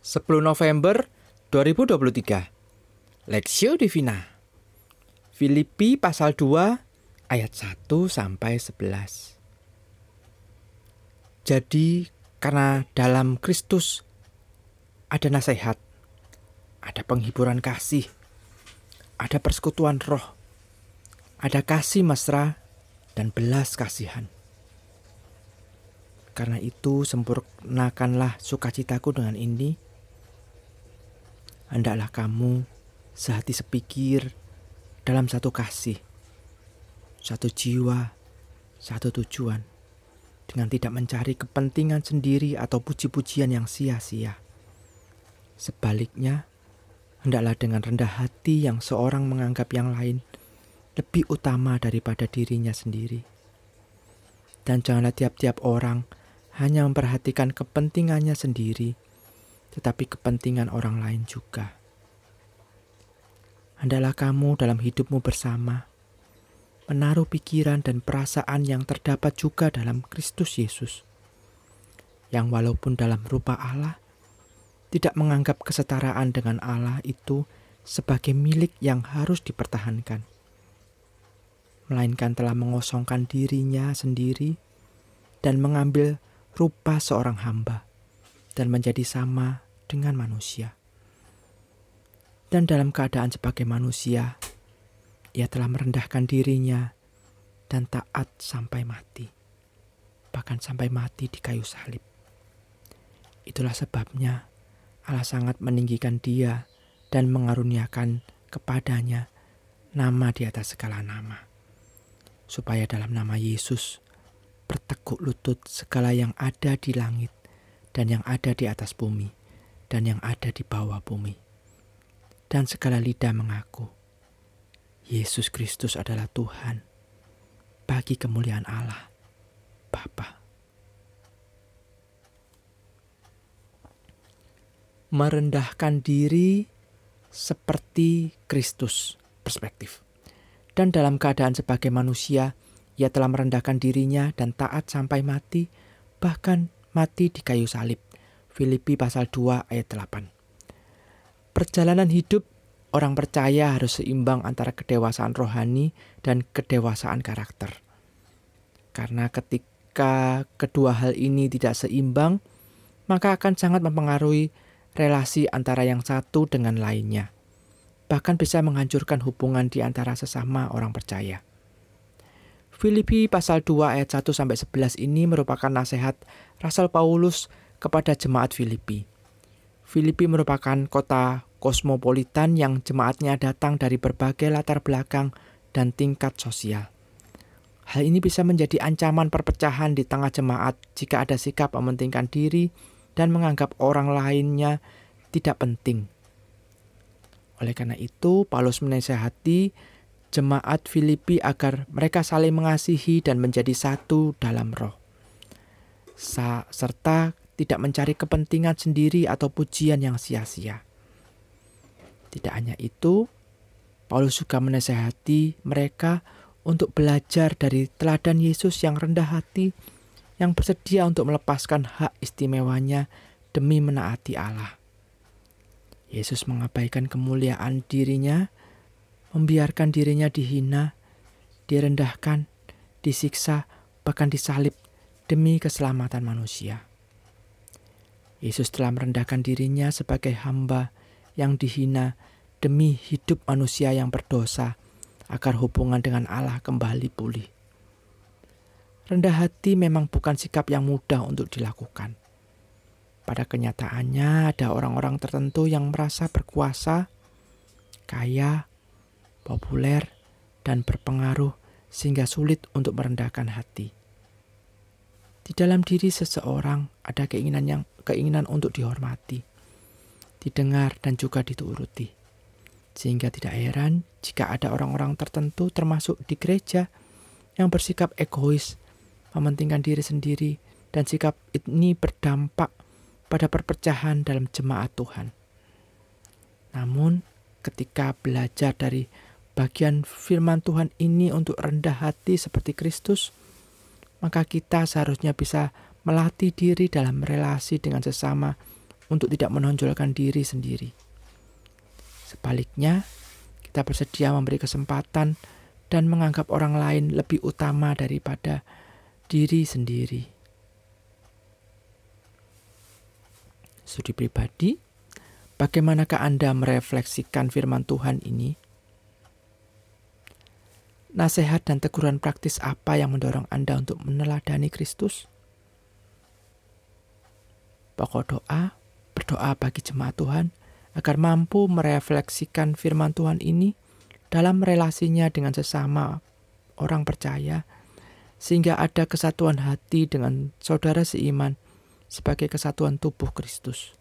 10 November 2023 Lexio Divina. Filipi pasal 2 ayat 1 sampai 11 Jadi karena dalam Kristus ada nasihat, ada penghiburan kasih, ada persekutuan roh, ada kasih mesra dan belas kasihan. Karena itu sempurnakanlah sukacitaku dengan ini, hendaklah kamu sehati sepikir dalam satu kasih, satu jiwa, satu tujuan, dengan tidak mencari kepentingan sendiri atau puji-pujian yang sia-sia. Sebaliknya, hendaklah dengan rendah hati yang seorang menganggap yang lain lebih utama daripada dirinya sendiri. Dan janganlah tiap-tiap orang hanya memperhatikan kepentingannya sendiri tetapi kepentingan orang lain juga. Hendaklah kamu dalam hidupmu bersama menaruh pikiran dan perasaan yang terdapat juga dalam Kristus Yesus, yang walaupun dalam rupa Allah tidak menganggap kesetaraan dengan Allah itu sebagai milik yang harus dipertahankan, melainkan telah mengosongkan dirinya sendiri dan mengambil rupa seorang hamba dan menjadi sama dengan manusia. Dan dalam keadaan sebagai manusia, ia telah merendahkan dirinya dan taat sampai mati, bahkan sampai mati di kayu salib. Itulah sebabnya Allah sangat meninggikan dia dan mengaruniakan kepadanya nama di atas segala nama, supaya dalam nama Yesus bertekuk lutut segala yang ada di langit dan yang ada di atas bumi, dan yang ada di bawah bumi. Dan segala lidah mengaku, Yesus Kristus adalah Tuhan, bagi kemuliaan Allah, Bapa. Merendahkan diri seperti Kristus, perspektif. Dan dalam keadaan sebagai manusia, ia telah merendahkan dirinya dan taat sampai mati, bahkan mati di kayu salib. Filipi pasal 2 ayat 8. Perjalanan hidup orang percaya harus seimbang antara kedewasaan rohani dan kedewasaan karakter. Karena ketika kedua hal ini tidak seimbang, maka akan sangat mempengaruhi relasi antara yang satu dengan lainnya. Bahkan bisa menghancurkan hubungan di antara sesama orang percaya. Filipi pasal 2 ayat 1 sampai 11 ini merupakan nasihat Rasul Paulus kepada jemaat Filipi. Filipi merupakan kota kosmopolitan yang jemaatnya datang dari berbagai latar belakang dan tingkat sosial. Hal ini bisa menjadi ancaman perpecahan di tengah jemaat jika ada sikap mementingkan diri dan menganggap orang lainnya tidak penting. Oleh karena itu, Paulus menasehati jemaat Filipi agar mereka saling mengasihi dan menjadi satu dalam roh. Sa serta tidak mencari kepentingan sendiri atau pujian yang sia-sia. Tidak hanya itu, Paulus juga menasehati mereka untuk belajar dari teladan Yesus yang rendah hati, yang bersedia untuk melepaskan hak istimewanya demi menaati Allah. Yesus mengabaikan kemuliaan dirinya membiarkan dirinya dihina, direndahkan, disiksa, bahkan disalib demi keselamatan manusia. Yesus telah merendahkan dirinya sebagai hamba yang dihina demi hidup manusia yang berdosa agar hubungan dengan Allah kembali pulih. Rendah hati memang bukan sikap yang mudah untuk dilakukan. Pada kenyataannya, ada orang-orang tertentu yang merasa berkuasa, kaya, populer, dan berpengaruh sehingga sulit untuk merendahkan hati. Di dalam diri seseorang ada keinginan yang keinginan untuk dihormati, didengar dan juga dituruti. Sehingga tidak heran jika ada orang-orang tertentu termasuk di gereja yang bersikap egois, mementingkan diri sendiri dan sikap ini berdampak pada perpecahan dalam jemaat Tuhan. Namun, ketika belajar dari bagian firman Tuhan ini untuk rendah hati seperti Kristus, maka kita seharusnya bisa melatih diri dalam relasi dengan sesama untuk tidak menonjolkan diri sendiri. Sebaliknya, kita bersedia memberi kesempatan dan menganggap orang lain lebih utama daripada diri sendiri. Studi pribadi, bagaimanakah Anda merefleksikan firman Tuhan ini? Nasihat dan teguran praktis apa yang mendorong Anda untuk meneladani Kristus? Pokok doa, berdoa bagi jemaat Tuhan agar mampu merefleksikan firman Tuhan ini dalam relasinya dengan sesama orang percaya, sehingga ada kesatuan hati dengan saudara seiman sebagai kesatuan tubuh Kristus.